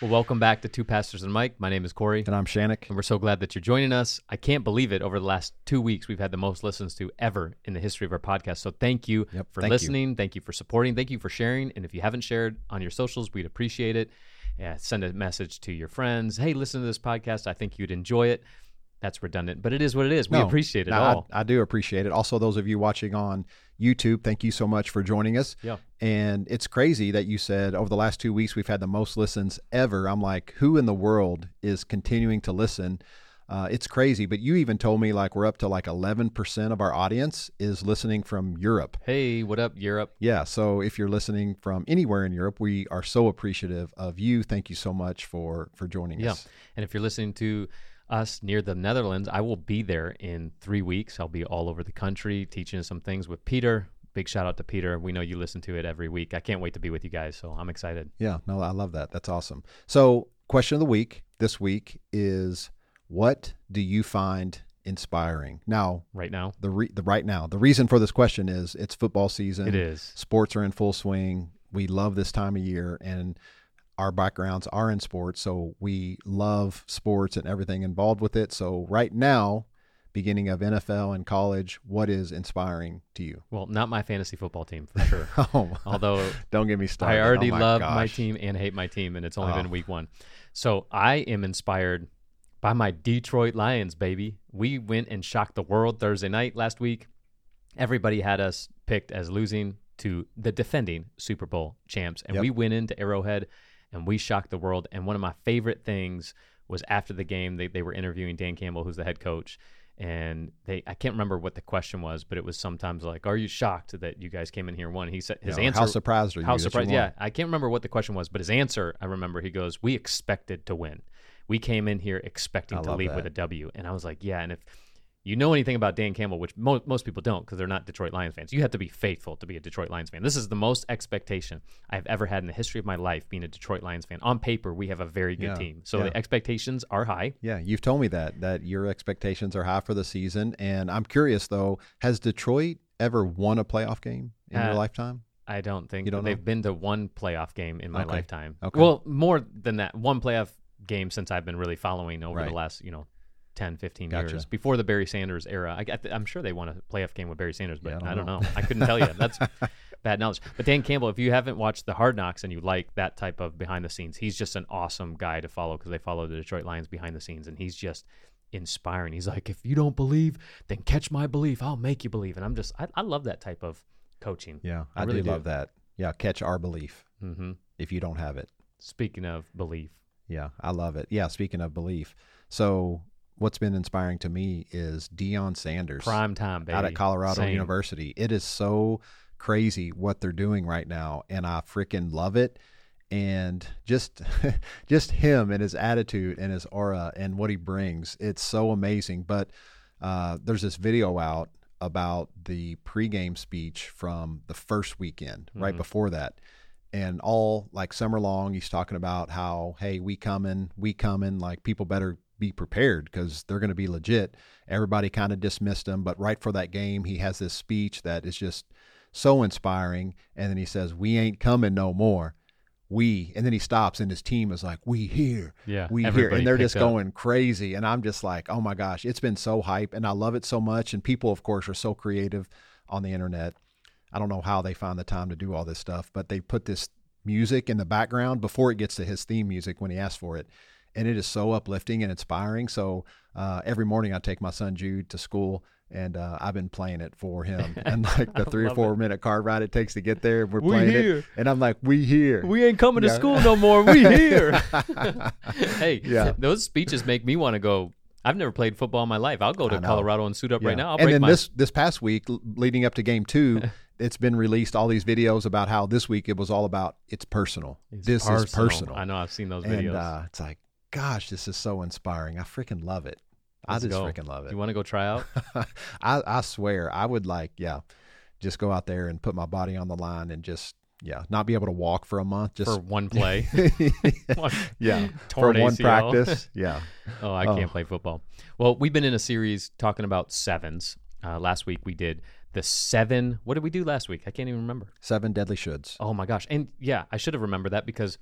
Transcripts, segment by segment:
Well, welcome back to Two Pastors and Mike. My name is Corey, And I'm Shannick. and we're so glad that you're joining us. I can't believe it. Over the last two weeks, we've had the most listens to ever in the history of our podcast. So thank you Yep, for thank you. listening. Thank you for supporting. Thank you for sharing. And if you haven't shared on your socials, we'd appreciate it. Yeah, send a message to your friends. Hey, listen to this podcast. I think you'd enjoy it. That's redundant, but it is what it is. We No, appreciate it no, I- all. I, do appreciate it. Also, those of you watching on YouTube, thank you so much for joining us. Yeah. And it's crazy that you said over the last two weeks we've had the most listens ever. I'm like, who in the world is continuing to listen? Uh, it's crazy. But you even told me like we're up to like 11% of our audience is listening from Europe. hey, what up, Europe? Yeah. So if you're listening from anywhere in Europe, we are so appreciative of you. Thank you so much for for joining Yeah. us. And if you're listening to us near the Netherlands, I will be there in three weeks. I'll be all over the country teaching some things with Peter. Big shout out to Peter. We know you listen to it every week. I can't wait to be with you guys, so I'm excited. Yeah, no, I love that. That's awesome. So, question of the week this week is what do you find inspiring? Now, Right now, the re- the right now, the reason for this question is it's football season. it is. Sports are in full swing. We love this time of year and our backgrounds are in sports, so we love sports and everything involved with it. So, right now, beginning of NFL and college, what is inspiring to you? Well, not my fantasy football team for sure. Oh, Although don't get me started. I oh already Oh my love my team and hate my team, and it's only Oh. been week one. So I am inspired by my Detroit Lions, baby. We went and shocked the world Thursday night last week. Everybody had us picked as losing to the defending Super Bowl champs, and Yep. we went into Arrowhead and we shocked the world. And one of my favorite things was after the game, they, they were interviewing Dan Campbell, who's the head coach. And they, I can't remember what the question was, but it was sometimes like, "Are you shocked that you guys came in here and won?" He said his You know, answer How surprised are you? how that you surprised? Yeah, I can't remember what the question was, but his answer, I remember. He goes, "We expected to win. We came in here expecting I to leave with that. a W." And I was like, "Yeah." And if you know anything about Dan Campbell, which mo- most people don't, because they're not Detroit Lions fans, you have to be faithful to be a Detroit Lions fan. This is the most expectation I've ever had in the history of my life being a Detroit Lions fan. On paper, we have a very good Yeah, team, so yeah. the expectations are high. Yeah, you've told me that that your expectations are high for the season, and I'm curious though, has Detroit ever won a playoff game in your Uh, lifetime? I don't think You don't they've know? been to one playoff game in my Okay. lifetime. Okay. Well, more than that, one playoff game since I've been really following over Right. the last, you know, 10, 15 Gotcha. years. Before the Barry Sanders era. I, am sure they won a playoff game with Barry Sanders, but Yeah, I don't I don't know. I couldn't tell you. That's bad knowledge. But Dan Campbell, if you haven't watched the Hard Knocks and you like that type of behind the scenes, he's just an awesome guy to follow because they follow the Detroit Lions behind the scenes, and he's just inspiring. He's like, if you don't believe, then catch my belief. I'll make you believe. And I'm just, I, I love that type of coaching. Yeah, I I, really do do. love that. Yeah, catch our belief hmm if you don't have it. Speaking of belief, Yeah, I love it. Yeah, speaking of belief, so what's been inspiring to me is Deion Sanders prime time, baby. out at Colorado Same. University. It is so crazy what they're doing right now, and I freaking love it. And just, just him and his attitude and his aura and what he brings, it's so amazing. But uh, there's this video out about the pregame speech from the first weekend, right Mhm. before that, and all like summer long, he's talking about how, hey, we coming, we coming, like people better be prepared because they're going to be legit. Everybody kind of dismissed him, but right for that game, he has this speech that is just so inspiring. And then he says, "We ain't coming no more." We, and then he stops, and his team is like, "We here, Yeah, we here," and they're just up. going crazy. And I'm just like, "Oh my gosh, it's been so hype," and I love it so much. And people, of course, are so creative on the internet. I don't know how they find the time to do all this stuff, but they put this music in the background before it gets to his theme music when he asks for it. And it is so uplifting and inspiring. So uh, every morning I take my son Jude to school and uh, I've been playing it for him. And like the three or four it. minute car ride it takes to get there, we're We playing here. it. And I'm like, we here. We ain't coming to school no more. We here. hey, Yeah. those speeches make me want to go. I've never played football in my life. I'll go to Colorado and suit up right now. I'll and break then my this this past week, leading up to game two, it's been released all these videos about how this week it was all about it's personal. It's this is personal. I know. I've seen those and videos. uh, it's like, gosh, this is so inspiring. I freaking love it. I Let's just go. freaking love it. you want to go try out? I, I swear, I would like, yeah, just go out there and put my body on the line and just, yeah, not be able to walk for a month. Just for one play. Yeah, torn for one ACL. practice. Yeah, Oh, I Oh. can't play football. Well, we've been in a series talking about sevens. Uh, last week we did the seven. What did we do last week? I can't even remember. seven deadly shoulds. Oh my gosh! And yeah, I should have remembered that because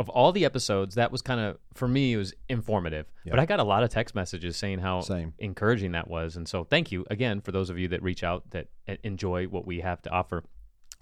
of all the episodes, that was kind of for me it was informative. Yep. But I got a lot of text messages saying how Same. encouraging that was, and so thank you again for those of you that reach out that uh, enjoy what we have to offer.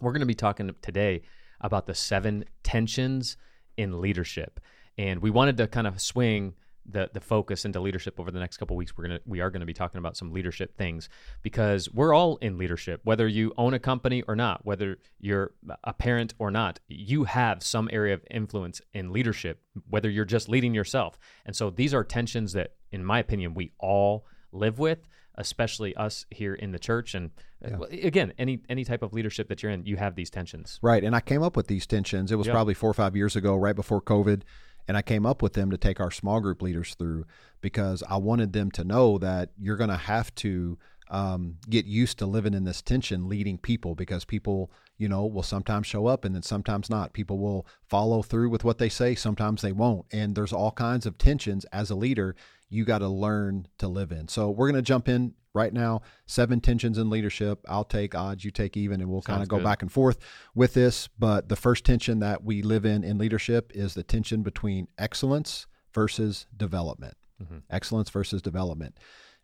We're going to be talking today about the seven tensions in leadership, and we wanted to kind of swing the the focus into leadership over the next couple weeks. We're gonna we are going to be talking about some leadership things because we're all in leadership, whether you own a company or not, whether you're a parent or not. You have some area of influence in leadership, whether you're just leading yourself. And so these are tensions that, in my opinion, we all live with especially us here in the church and uh, again any any type of leadership that you're in you have these tensions Right. And I came up with these tensions. It was Yeah. probably four or five years ago, right before COVID. And I came up with them to take our small group leaders through because I wanted them to know that you're going to have to um, get used to living in this tension, leading people, because people, you know, will sometimes show up and then sometimes not. People will follow through with what they say, sometimes they won't. And there's all kinds of tensions as a leader you got to learn to live in. So we're going to jump in right now. Seven tensions in leadership. I'll take odds, you take even, and we'll kind of go good. back and forth with this. But the first tension that we live in in leadership is the tension between excellence versus development. Mhm. Excellence versus development.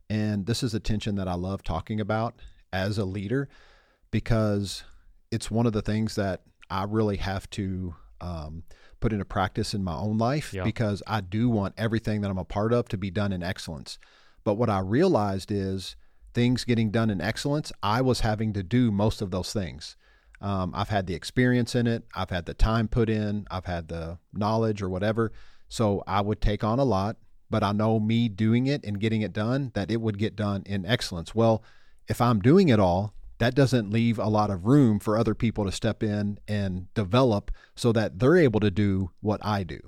And this is a tension that I love talking about as a leader because it's one of the things that I really have to um, put into practice in my own life Yeah. because I do want everything that I'm a part of to be done in excellence. But what I realized is things getting done in excellence, I was having to do most of those things. Um, I've had the experience in it, I've had the time put in, I've had the knowledge or whatever. So I would take on a lot, but I know me doing it and getting it done, that it would get done in excellence. Well, if I'm doing it all, that doesn't leave a lot of room for other people to step in and develop so that they're able to do what I do.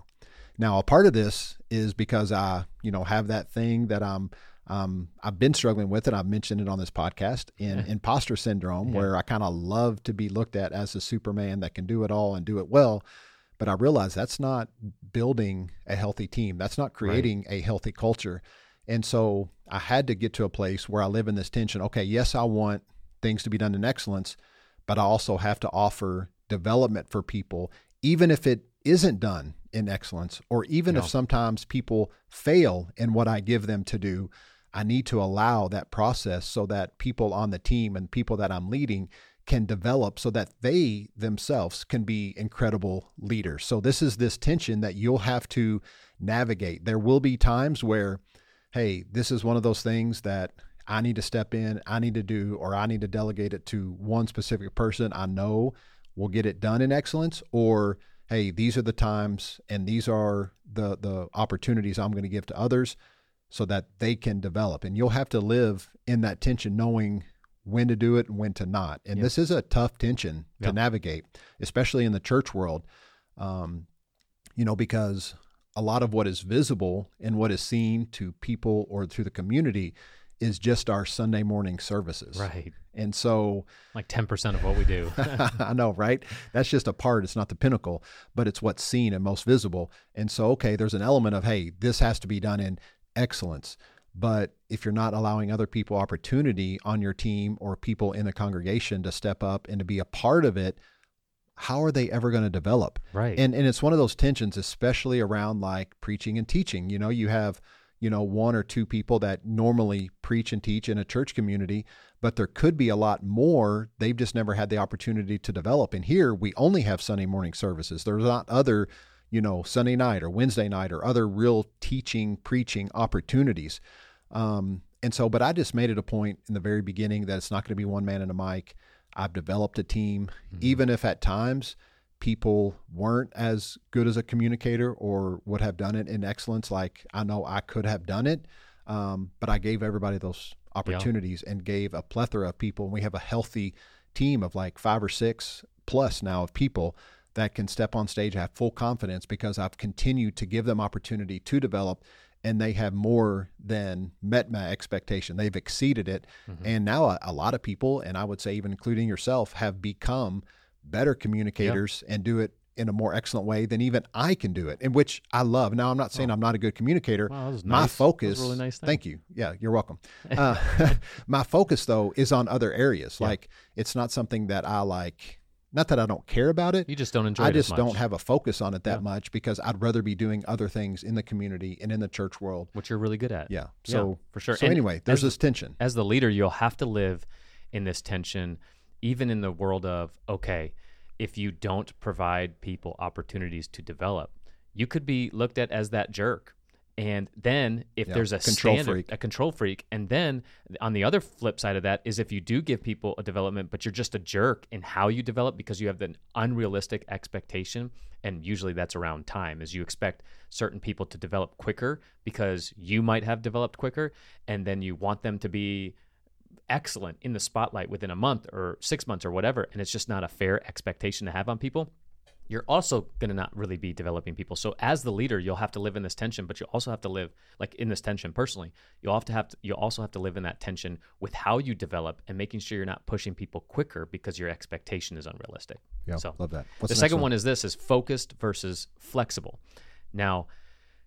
Now, a part of this is because I, you know, have that thing that I'm, um, I've been struggling with, it. I've mentioned it on this podcast in imposter syndrome, Yeah. where I kind of love to be looked at as a Superman that can do it all and do it well. But I realize that's not building a healthy team. That's not creating a healthy culture. And so I had to get to a place where I live in this tension. Okay, yes, I want things to be done in excellence, but I also have to offer development for people, even if it isn't done in excellence, or even Yeah. if sometimes people fail in what I give them to do. I need to allow that process so that people on the team and people that I'm leading can develop so that they themselves can be incredible leaders. So this is this tension that you'll have to navigate. There will be times where hey, this is one of those things that I need to step in, I need to do, or I need to delegate it to one specific person I know will get it done in excellence, or hey, these are the times and these are the the opportunities I'm going to give to others so that they can develop. And you'll have to live in that tension knowing when to do it and when to not. And Yeah. this is a tough tension to Yeah. navigate, especially in the church world. Um, you know, because a lot of what is visible and what is seen to people or through the community is just our Sunday morning services. right And so like 10% of what we do I know, right? That's just a part. It's not the pinnacle, but it's what's seen and most visible. And so, okay, there's an element of, hey, this has to be done in excellence. But if you're not allowing other people opportunity on your team or people in the congregation to step up and to be a part of it, how are they ever going to develop? right And and it's one of those tensions, especially around like preaching and teaching. You know, you have you know one or two people that normally preach and teach in a church community, but there could be a lot more. They've just never had the opportunity to develop. And here we only have Sunday morning services. There's not other, you know, Sunday night or Wednesday night or other real teaching preaching opportunities. Um, and so, but I just made it a point in the very beginning that it's not going to be one man and a mic. I've developed a team, even if at times people weren't as good as a communicator or would have done it in excellence like I know I could have done it. Um, but I gave everybody those opportunities and gave a plethora of people. And we have a healthy team of like five or six plus now of people that can step on stage, have full confidence because I've continued to give them opportunity to develop and they have more than met my expectation. They've exceeded it. And now a, a lot of people, and I would say even including yourself, have become better communicators and do it in a more excellent way than even I can do it, and which I love. Now, I'm not saying I'm not a good communicator. Wow, my nice. That was a focus, really nice thing. thank you. Yeah, you're welcome. Uh, my focus though is on other areas. Like it's not something that I like Not that I don't care about it. You just don't enjoy I just don't have a focus on it that Yeah. much because I'd rather be doing other things in the community and in the church world. which you're really good at. Yeah. Yeah, So for sure. So And anyway, there's as- this tension. as the leader, you'll have to live in this tension, even in the world of, okay, if you don't provide people opportunities to develop, you could be looked at as that jerk. And then if Yeah, there's a control standard, freak. a control freak, and then on the other flip side of that is if you do give people a development, but you're just a jerk in how you develop because you have an unrealistic expectation, and usually that's around time, is you expect certain people to develop quicker because you might have developed quicker, and then you want them to be excellent in the spotlight within a month or six months or whatever, and it's just not a fair expectation to have on people, you're also going to not really be developing people. So as the leader, you'll have to live in this tension, but you also have to live like in this tension personally. You'll have to have to, you also have to live in that tension with how you develop and making sure you're not pushing people quicker because your expectation is unrealistic. Yeah, so love that. the next second one is this is focused versus flexible. Now,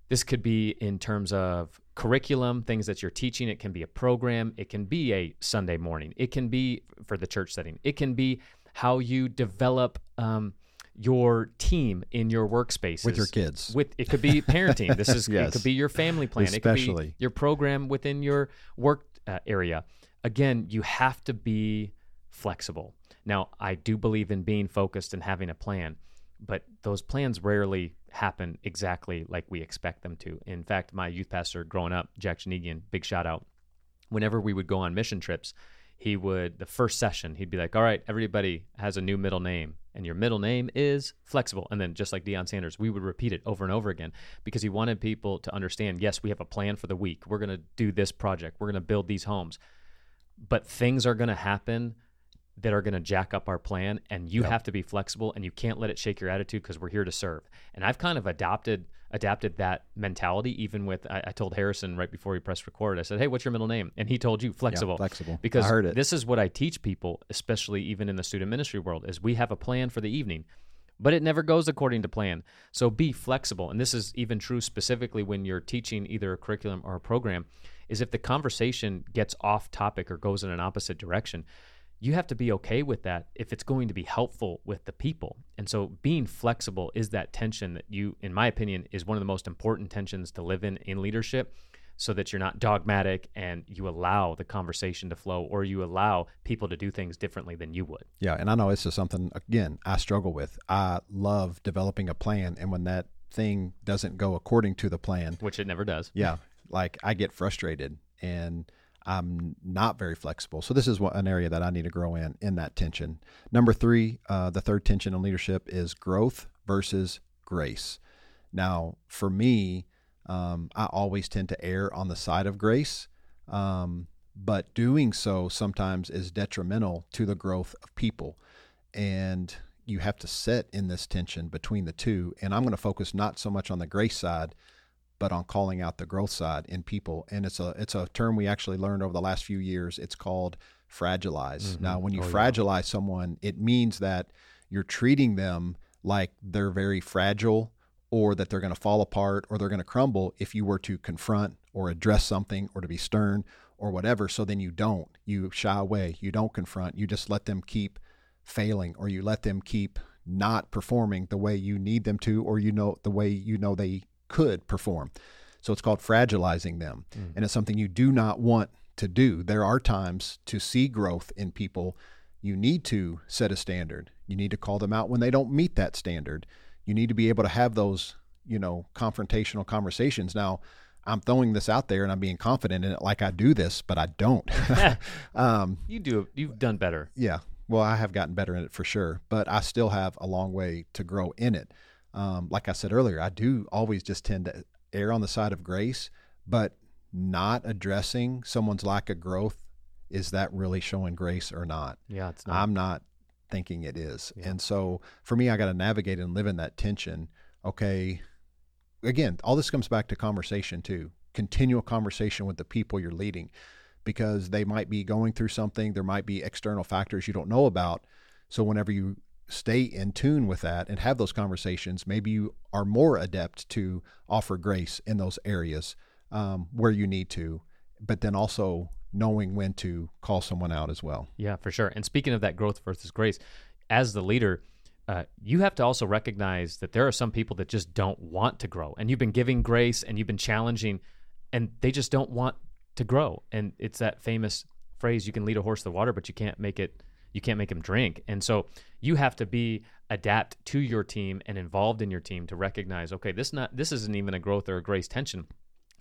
this could be in terms of curriculum, things that you're teaching. It can be a program. It can be a Sunday morning. It can be for the church setting. It can be how you develop um, your team in your workspace with your kids. With it could be parenting. This is it could be your family plan. It could Especially. be your program within your work uh, area. Again, you have to be flexible. Now, I do believe in being focused and having a plan, but those plans rarely happen exactly like we expect them to. In fact, my youth pastor growing up, Jack Janigian, big shout out. Whenever we would go on mission trips, he would the first session he'd be like, "All right, everybody has a new middle name, and your middle name is flexible." And then just like Deion Sanders, we would repeat it over and over again because he wanted people to understand. Yes, we have a plan for the week. We're going to do this project. We're going to build these homes, but things are going to happen that are going to jack up our plan and you have to be flexible and you can't let it shake your attitude because we're here to serve. And i've kind of adopted adapted that mentality even with I, I told harrison right before we pressed record i said hey what's your middle name? And he told you flexible. flexible. because I heard it. this is what i teach people especially even in the student ministry world is we have a plan for the evening but it never goes according to plan. So be flexible and this is even true specifically when you're teaching either a curriculum or a program is if the conversation gets off topic or goes in an opposite direction you have to be okay with that if it's going to be helpful with the people. And so being flexible is that tension that you, in my opinion, is one of the most important tensions to live in in leadership so that you're not dogmatic and you allow the conversation to flow or you allow people to do things differently than you would. Yeah, and I know this is something again I struggle with. I love developing a plan, and when that thing doesn't go according to the plan, Which it never does. yeah, like I get frustrated and I'm not very flexible. So this is an area that I need to grow in in that tension. Number three, uh, the third tension in leadership is growth versus grace. Now, for me, um, I always tend to err on the side of grace, um, but doing so sometimes is detrimental to the growth of people, and you have to set in this tension between the two. And I'm going to focus not so much on the grace side, but on calling out the growth side in people. And it's a it's a term we actually learned over the last few years. It's called fragilize. Mm-hmm. Now, when you Oh, yeah. fragilize someone, it means that you're treating them like they're very fragile or that they're going to fall apart or they're going to crumble if you were to confront or address something or to be stern or whatever. So then you don't. You shy away. You don't confront. You just let them keep failing or you let them keep not performing the way you need them to or you know the way you know they could perform. So it's called fragilizing them. And it's something you do not want to do. There are times to see growth in people, you need to set a standard. You need to call them out when they don't meet that standard. You need to be able to have those, you know, confrontational conversations. Now, I'm throwing this out there and I'm being confident in it like I do this, but I don't. um, You do you've done better. yeah. Well, I have gotten better in it for sure, but I still have a long way to grow in it. Um, like I said earlier, I do always just tend to err on the side of grace, but not addressing someone's lack of growth. Is that really showing grace or not? Yeah, it's not. I'm not thinking it is. Yeah. And so for me, I got to navigate and live in that tension. Okay. Again, all this comes back to conversation too. Continual conversation with the people you're leading because they might be going through something. There might be external factors you don't know about. So whenever you stay in tune with that and have those conversations, maybe you are more adept to offer grace in those areas um, where you need to, but then also knowing when to call someone out as well. Yeah, for sure. And speaking of that growth versus grace, as the leader, uh, you have to also recognize that there are some people that just don't want to grow, and you've been giving grace and you've been challenging, and they just don't want to grow. And it's that famous phrase: "You can lead a horse to the water, but you can't make it." You can't make them drink. And so you have to be adapt to your team and involved in your team to recognize, okay, this not this isn't even a growth or a grace tension.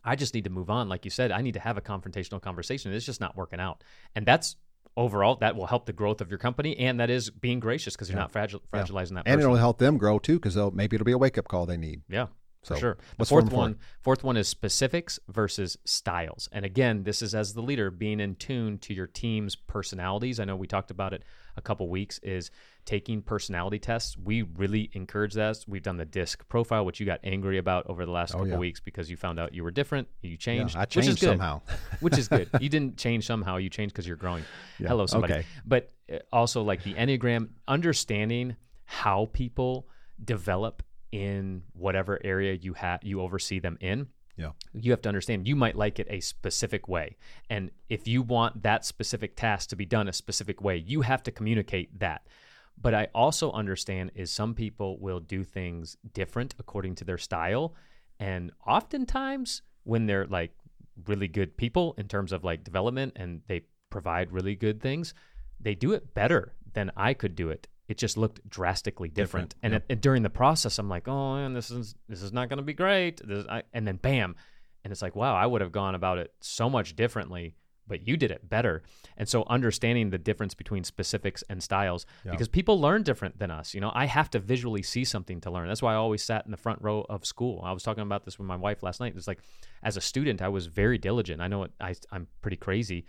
I just need to move on. Like you said, I need to have a confrontational conversation. It's just not working out. And that's overall that will help the growth of your company and that is being gracious because you're yeah. not fragile, fragilizing yeah. that person. and it'll help them grow too because maybe it'll be a wake-up call they need yeah so for sure the fourth one fourth one is specifics versus styles and again this is as the leader being in tune to your team's personalities i know we talked about it a couple weeks is taking personality tests. We really encourage that. We've done the DISC profile, which you got angry about over the last oh, couple yeah. weeks because you found out you were different. You changed. Yeah, I changed which is good, somehow. which is good. You didn't change somehow. You changed because you're growing. Yeah. Hello, somebody. Okay. But uh, also like the Enneagram, understanding how people develop in whatever area you have you oversee them in yeah. You have to understand you might like it a specific way. And if you want that specific task to be done a specific way, you have to communicate that. But I also understand is some people will do things different according to their style. And oftentimes when they're like really good people in terms of like development and they provide really good things, they do it better than I could do it. It just looked drastically different. different and, yep. it, during the process, I'm like, oh man, this is this is not going to be great. This, I, and then bam, and it's like, wow, I would have gone about it so much differently but you did it better. And so understanding the difference between specifics and styles yeah. because people learn different than us. You know, I have to visually see something to learn. That's why I always sat in the front row of school. I was talking about this with my wife last night. It's like as a student, I was very diligent. I know it, I, I'm pretty crazy,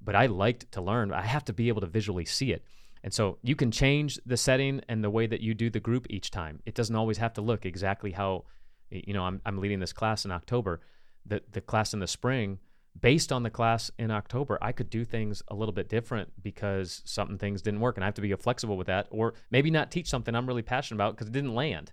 but I liked to learn. I have to be able to visually see it. And so you can change the setting and the way that you do the group each time. It doesn't always have to look exactly how, you know, I'm, I'm leading this class in October. The, the class in the spring, based on the class in October, I could do things a little bit different because something things didn't work, and I have to be flexible with that, or maybe not teach something I'm really passionate about because it didn't land.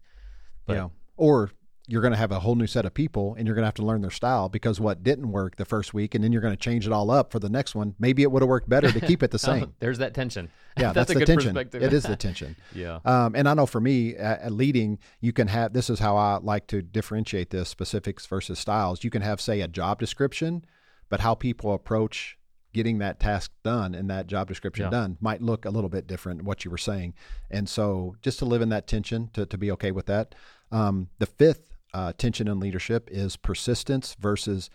But, yeah, or you're going to have a whole new set of people, and you're going to have to learn their style because what didn't work the first week, and then you're going to change it all up for the next one. Maybe it would have worked better to keep it the same. There's that tension. Yeah, that's, that's the tension. It is the tension. yeah. Um, and I know for me, leading, you can have. This is how I like to differentiate this specifics versus styles. You can have, say, a job description but how people approach getting that task done and that job description yeah. done might look a little bit different what you were saying and so just to live in that tension to, to be okay with that um, the fifth uh, tension in leadership is persistence versus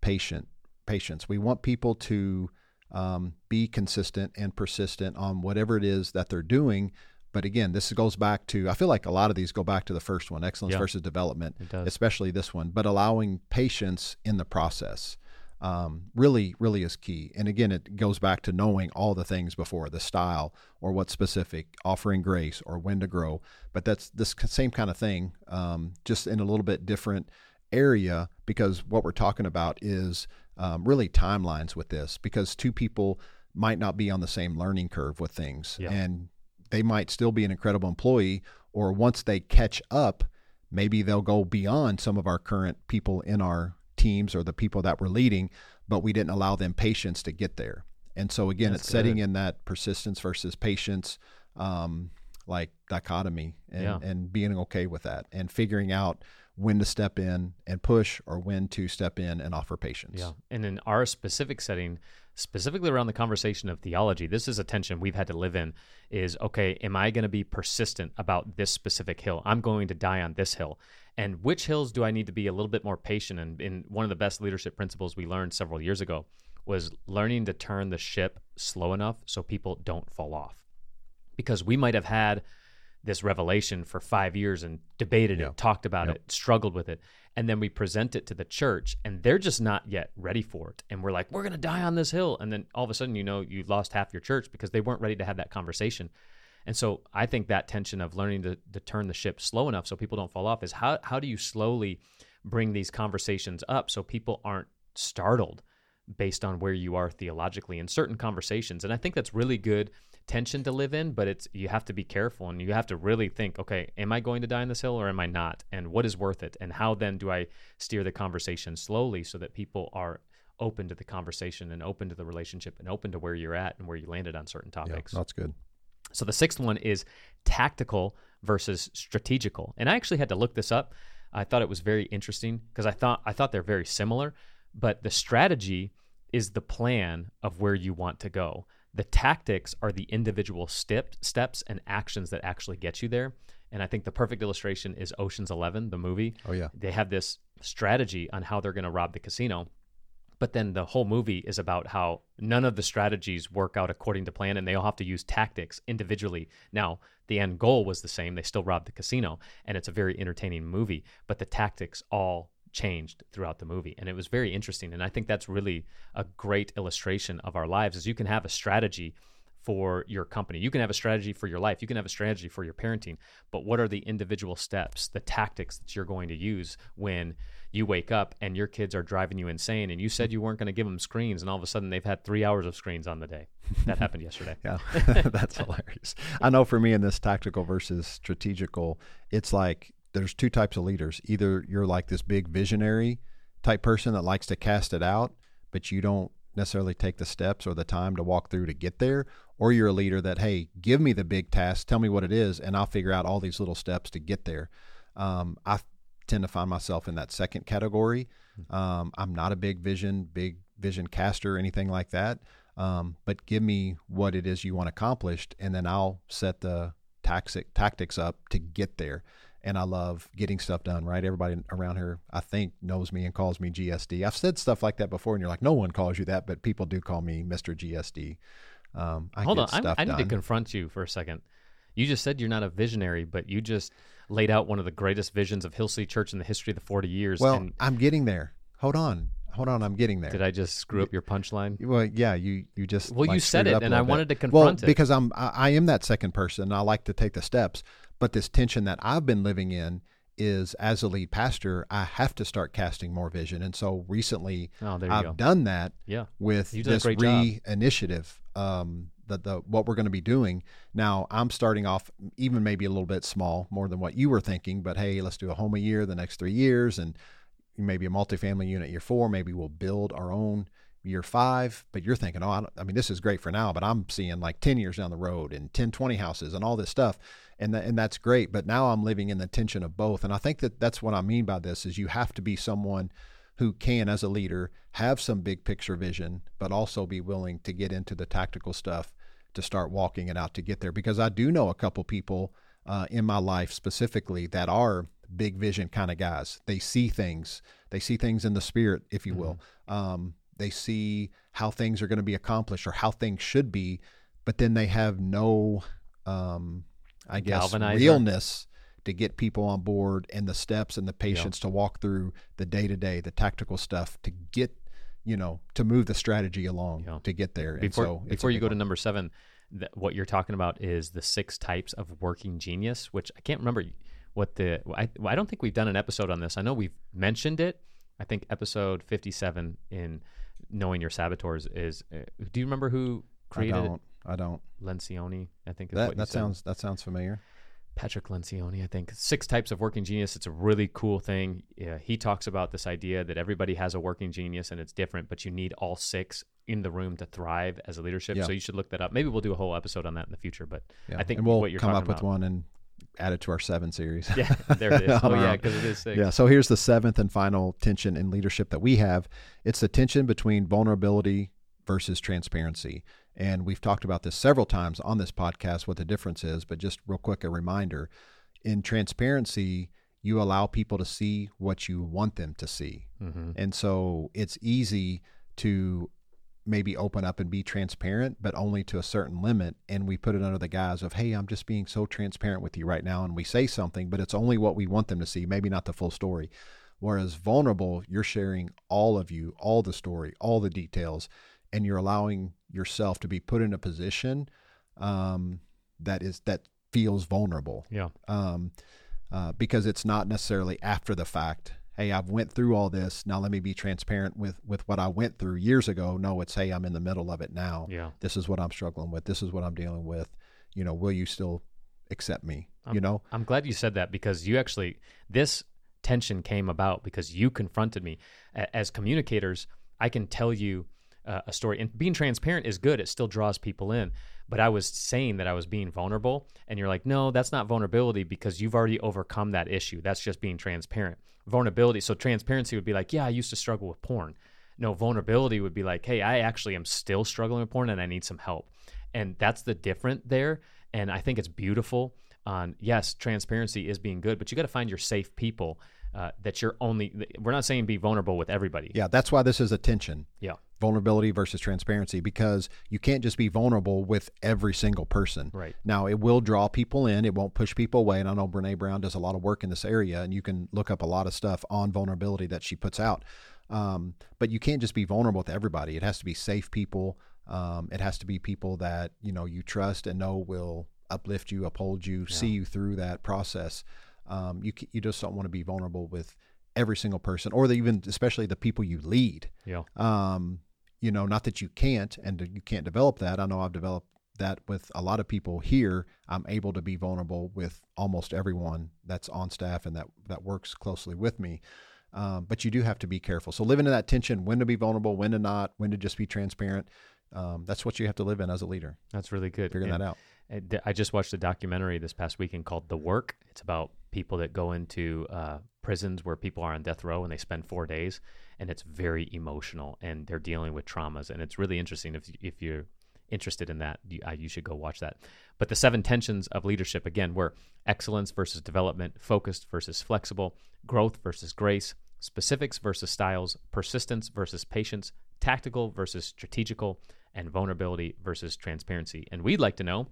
patient patience. We want people to um, be consistent and persistent on whatever it is that they're doing. But again, this goes back to I feel like a lot of these go back to the first one, excellence yeah, versus development, especially this one, but allowing patience in the process um, really, really is key. And again, it goes back to knowing all the things before the style or what's specific, offering grace or when to grow. But that's this same kind of thing, um, just in a little bit different area because what we're talking about is um, really timelines with this because two people might not be on the same learning curve with things yeah. and they might still be an incredible employee or once they catch up maybe they'll go beyond some of our current people in our teams or the people that were leading, but we didn't allow them patience to get there. And so again, That's it's good. setting in that persistence versus patience, um, like dichotomy, and, yeah. and being okay with that, and figuring out when to step in and push, or when to step in and offer patience. Yeah, and in our specific setting, specifically around the conversation of theology, this is a tension we've had to live in. Is okay, am I going to be persistent about this specific hill? I'm going to die on this hill and which hills do I need to be a little bit more patient? And in one of the best leadership principles we learned several years ago was learning to turn the ship slow enough so people don't fall off. Because we might have had this revelation for five years and debated it, talked about yep. it, struggled with it. And then we present it to the church and they're just not yet ready for it. And we're like, we're going to die on this hill. And then all of a sudden, you know, you lost half your church because they weren't ready to have that conversation. And so I think that tension of learning to, to turn the ship slow enough so people don't fall off is how, how do you slowly bring these conversations up so people aren't startled based on where you are theologically in certain conversations. And I think that's really good tension to live in, but it's you have to be careful and you have to really think, okay, am I going to die on this hill or am I not? And what is worth it? And how then do I steer the conversation slowly so that people are open to the conversation and open to the relationship and open to where you're at and where you landed on certain topics. Yeah, that's good. So the sixth one is tactical versus strategical. And I actually had to look this up. I thought it was very interesting because I thought I thought they're very similar, but the strategy is the plan of where you want to go. The tactics are the individual step, steps and actions that actually get you there. And I think the perfect illustration is Ocean's 11, the movie. Oh yeah. They have this strategy on how they're going to rob the casino. But then the whole movie is about how none of the strategies work out according to plan and they all have to use tactics individually. Now, the end goal was the same. They still robbed the casino and it's a very entertaining movie, but the tactics all changed throughout the movie and it was very interesting and i think that's really a great illustration of our lives is you can have a strategy for your company. You can have a strategy for your life. You can have a strategy for your parenting but what are the individual steps the tactics that you're going to use when you wake up and your kids are driving you insane and you said you weren't going to give them screens and all of a sudden they've had three hours of screens on the day? That happened yesterday. Yeah. That's hilarious. I know for me in this tactical versus strategical it's like there's two types of leaders. Either you're like this big visionary type person that likes to cast it out, but you don't necessarily take the steps or the time to walk through to get there, or you're a leader that, hey, give me the big task, tell me what it is, and I'll figure out all these little steps to get there. Um, I tend to find myself in that second category. Um, I'm not a big vision, big vision caster, or anything like that. Um, but give me what it is you want accomplished, and then I'll set the tactic, tactics up to get there and I love getting stuff done, right? Everybody around here, I think, knows me and calls me GSD. I've said stuff like that before, and you're like, no one calls you that, but people do call me Mr. GSD. Um, Hold on, I, I need to confront you for a second. You just said you're not a visionary, but you just laid out one of the greatest visions of Hill City Church in the history of the 40 years. Well, and I'm getting there. Hold on. Hold on, I'm getting there. Did I just screw up your punchline? Well, yeah, you you just well, like, you said it, and I wanted to confront well, it because I'm I, I am that second person. I like to take the steps, but this tension that I've been living in is as a lead pastor, I have to start casting more vision. And so recently oh, I've go. done that yeah. with this re initiative, um, the, the, what we're going to be doing. Now I'm starting off even maybe a little bit small, more than what you were thinking, but hey, let's do a home a year the next three years and maybe a multifamily unit year four. Maybe we'll build our own year five, but you're thinking, oh, I, I, mean, this is great for now, but I'm seeing like 10 years down the road and 10, 20 houses and all this stuff. And, th- and that's great. But now I'm living in the tension of both. And I think that that's what I mean by this is you have to be someone who can, as a leader, have some big picture vision, but also be willing to get into the tactical stuff to start walking it out to get there. Because I do know a couple people uh, in my life specifically that are big vision kind of guys. They see things, they see things in the spirit, if you will. Mm-hmm. Um, they see how things are going to be accomplished or how things should be, but then they have no, um, I guess, Galvanizer. realness to get people on board and the steps and the patience yeah. to walk through the day to day, the tactical stuff to get, you know, to move the strategy along yeah. to get there. Before, so before you go one. to number seven, what you're talking about is the six types of working genius, which I can't remember what the I, I don't think we've done an episode on this. I know we've mentioned it. I think episode 57 in knowing your saboteurs is. Uh, do you remember who created? I don't. Lencioni, I think. that that sounds that sounds familiar. Patrick Lencioni, I think. Six types of working genius. It's a really cool thing. Yeah, he talks about this idea that everybody has a working genius and it's different, but you need all six in the room to thrive as a leadership. Yeah. So you should look that up. Maybe we'll do a whole episode on that in the future. But yeah. I think and we'll what you're come up about, with one and add it to our seven series. Yeah, there it is. oh yeah, because it is six. Yeah. So here's the seventh and final tension in leadership that we have. It's the tension between vulnerability versus transparency. And we've talked about this several times on this podcast, what the difference is. But just real quick, a reminder: in transparency, you allow people to see what you want them to see, mm-hmm. and so it's easy to maybe open up and be transparent, but only to a certain limit. And we put it under the guise of, hey, I'm just being so transparent with you right now. And we say something, but it's only what we want them to see, maybe not the full story. Whereas vulnerable, you're sharing all of you, all the story, all the details, and you're allowing yourself to be put in a position um, that is that feels vulnerable. Yeah. Um, uh, because it's not necessarily after the fact hey i've went through all this. Now let me be transparent with with what i went through years ago. No it's hey i'm in the middle of it now. Yeah. This is what i'm struggling with. This is what i'm dealing with. You know will you still accept me? I'm, you know? I'm glad you said that because you actually this tension came about because you confronted me. As communicators i can tell you uh, a story. And being transparent is good; it still draws people in. But I was saying that I was being vulnerable, and you're like, no, that's not vulnerability because you've already overcome that issue. That's just being transparent. Vulnerability. So transparency would be like, yeah, I used to struggle with porn. No, vulnerability would be like, hey, I actually am still struggling with porn, and I need some help. And that's the different there. And I think it's beautiful. On yes, transparency is being good, but you got to find your safe people uh, that you're only we're not saying be vulnerable with everybody Yeah, that's why this is a tension. yeah Vulnerability versus transparency because you can't just be vulnerable with every single person. right Now, it will draw people in. It won't push people away. And I know Brene Brown does a lot of work in this area, and you can look up a lot of stuff on vulnerability that she puts out. Um, but you can't just be vulnerable with everybody. It has to be safe people. Um, it has to be people that you know you trust and know will uplift you, uphold you, see you through that process. Um, you you just don't want to be vulnerable with every single person, or the, even especially the people you lead yeah um, you know, not that you can't and you can't develop that. I know I've developed that with a lot of people here. I'm able to be vulnerable with almost everyone that's on staff and that that works closely with me. Um, but you do have to be careful. So living in that tension, when to be vulnerable, when to not, when to just be transparent. Um, that's what you have to live in as a leader. that's really good Figuring And- that out. I- I just watched a documentary this past weekend called The Work. It's about people that go into uh, prisons where people are on death row and they spend four days, and it's very emotional and they're dealing with traumas, and it's really interesting. If if you're interested in that, you, uh, you should go watch that. But the seven tensions of leadership again were excellence versus development, focused versus flexible, growth versus grace, specifics versus styles, persistence versus patience, tactical versus strategical, and vulnerability versus transparency. And we'd like to know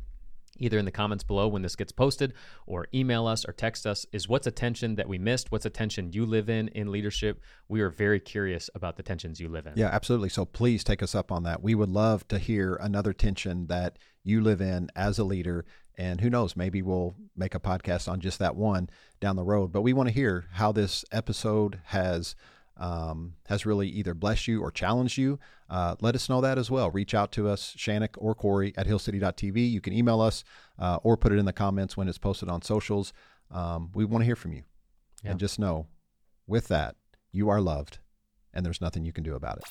either in the comments below when this gets posted or email us or text us is what's a tension that we missed what's a tension you live in in leadership we are very curious about the tensions you live in Yeah, absolutely. So please take us up on that. We would love to hear another tension that you live in as a leader. And who knows, maybe we'll make a podcast on just that one down the road. But we want to hear how this episode has um, has really either blessed you or challenged you. Uh, let us know that as well. Reach out to us, Shannock or Corey at hillcity.tv. You can email us uh, or put it in the comments when it's posted on socials. Um, we want to hear from you. Yeah. And just know with that, you are loved and there's nothing you can do about it.